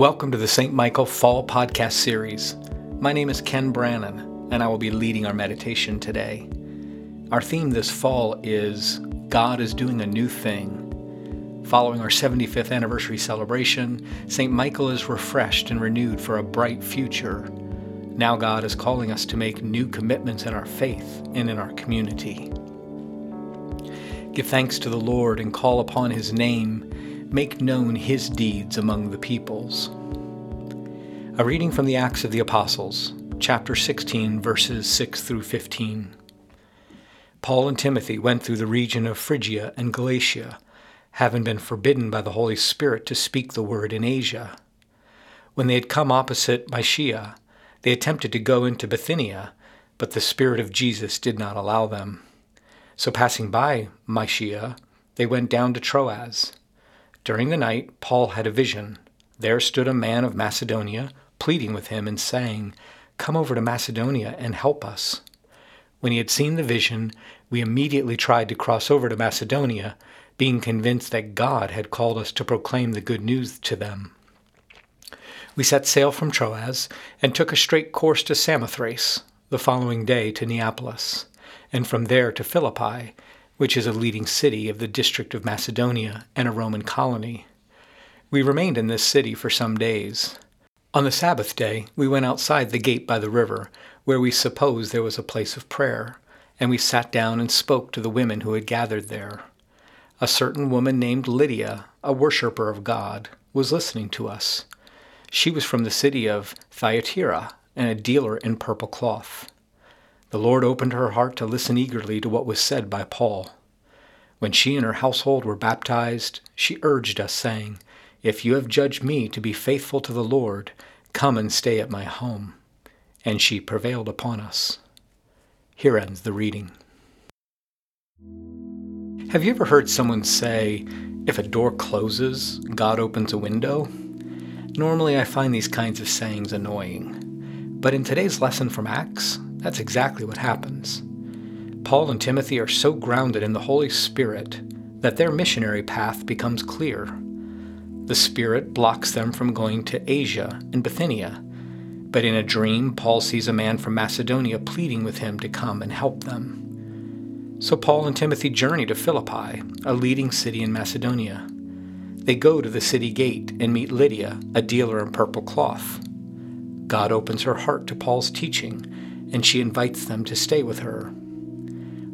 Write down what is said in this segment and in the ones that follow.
Welcome to the St. Michael Fall Podcast Series. My name is Ken Brannon, and I will be leading our meditation today. Our theme this fall is God is doing a new thing. Following our 75th anniversary celebration, St. Michael is refreshed and renewed for a bright future. Now God is calling us to make new commitments in our faith and in our community. Give thanks to the Lord and call upon his name make known his deeds among the peoples. A reading from the Acts of the Apostles, chapter 16, verses 6 through 15. Paul and Timothy went through the region of Phrygia and Galatia, having been forbidden by the Holy Spirit to speak the word in Asia. When they had come opposite Mysia, they attempted to go into Bithynia, but the Spirit of Jesus did not allow them. So passing by Mysia, they went down to Troas. During the night, Paul had a vision. There stood a man of Macedonia, pleading with him and saying, Come over to Macedonia and help us. When he had seen the vision, we immediately tried to cross over to Macedonia, being convinced that God had called us to proclaim the good news to them. We set sail from Troas and took a straight course to Samothrace, the following day to Neapolis, and from there to Philippi which is a leading city of the district of Macedonia and a Roman colony. We remained in this city for some days. On the Sabbath day, we went outside the gate by the river, where we supposed there was a place of prayer, and we sat down and spoke to the women who had gathered there. A certain woman named Lydia, a worshipper of God, was listening to us. She was from the city of Thyatira and a dealer in purple cloth. The Lord opened her heart to listen eagerly to what was said by Paul. When she and her household were baptized, she urged us, saying, If you have judged me to be faithful to the Lord, come and stay at my home. And she prevailed upon us. Here ends the reading. Have you ever heard someone say, If a door closes, God opens a window? Normally, I find these kinds of sayings annoying. But in today's lesson from Acts, that's exactly what happens. Paul and Timothy are so grounded in the Holy Spirit that their missionary path becomes clear. The Spirit blocks them from going to Asia and Bithynia, but in a dream, Paul sees a man from Macedonia pleading with him to come and help them. So Paul and Timothy journey to Philippi, a leading city in Macedonia. They go to the city gate and meet Lydia, a dealer in purple cloth. God opens her heart to Paul's teaching and she invites them to stay with her.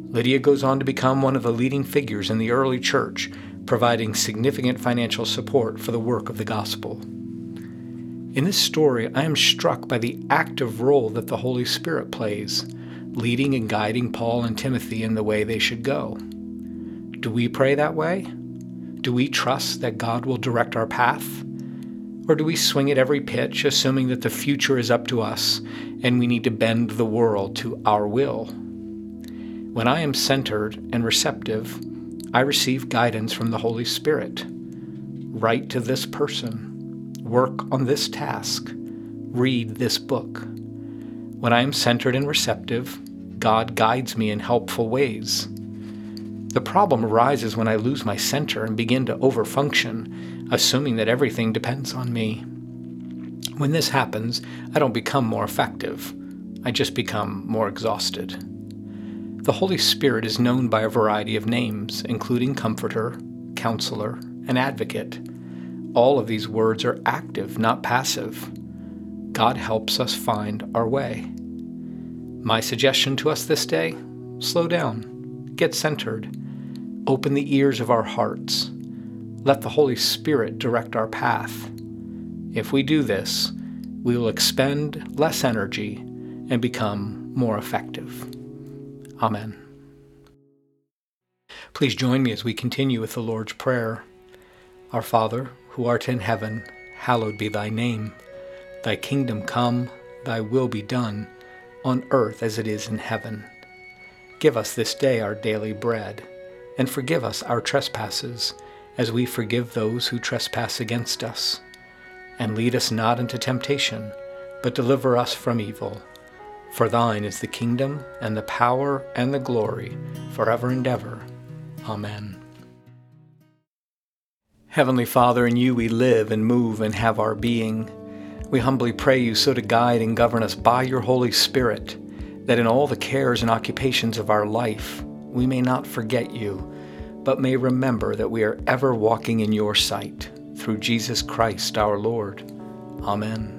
Lydia goes on to become one of the leading figures in the early church, providing significant financial support for the work of the gospel. In this story, I am struck by the active role that the Holy Spirit plays, leading and guiding Paul and Timothy in the way they should go. Do we pray that way? Do we trust that God will direct our path? Or do we swing at every pitch, assuming that the future is up to us and we need to bend the world to our will? When I am centered and receptive, I receive guidance from the Holy Spirit. Write to this person, work on this task, read this book. When I am centered and receptive, God guides me in helpful ways. The problem arises when I lose my center and begin to overfunction, assuming that everything depends on me. When this happens, I don't become more effective. I just become more exhausted. The Holy Spirit is known by a variety of names, including Comforter, Counselor, and Advocate. All of these words are active, not passive. God helps us find our way. My suggestion to us this day slow down, get centered, Open the ears of our hearts. Let the Holy Spirit direct our path. If we do this, we will expend less energy and become more effective. Amen. Please join me as we continue with the Lord's Prayer. Our Father, who art in heaven, hallowed be thy name. Thy kingdom come, thy will be done, on earth as it is in heaven. Give us this day our daily bread and forgive us our trespasses, as we forgive those who trespass against us. And lead us not into temptation, but deliver us from evil. For thine is the kingdom, and the power, and the glory, forever and ever. Amen. Heavenly Father, in you we live and move and have our being. We humbly pray you so to guide and govern us by your Holy Spirit, that in all the cares and occupations of our life we may not forget you, but may remember that we are ever walking in your sight. Through Jesus Christ our Lord. Amen.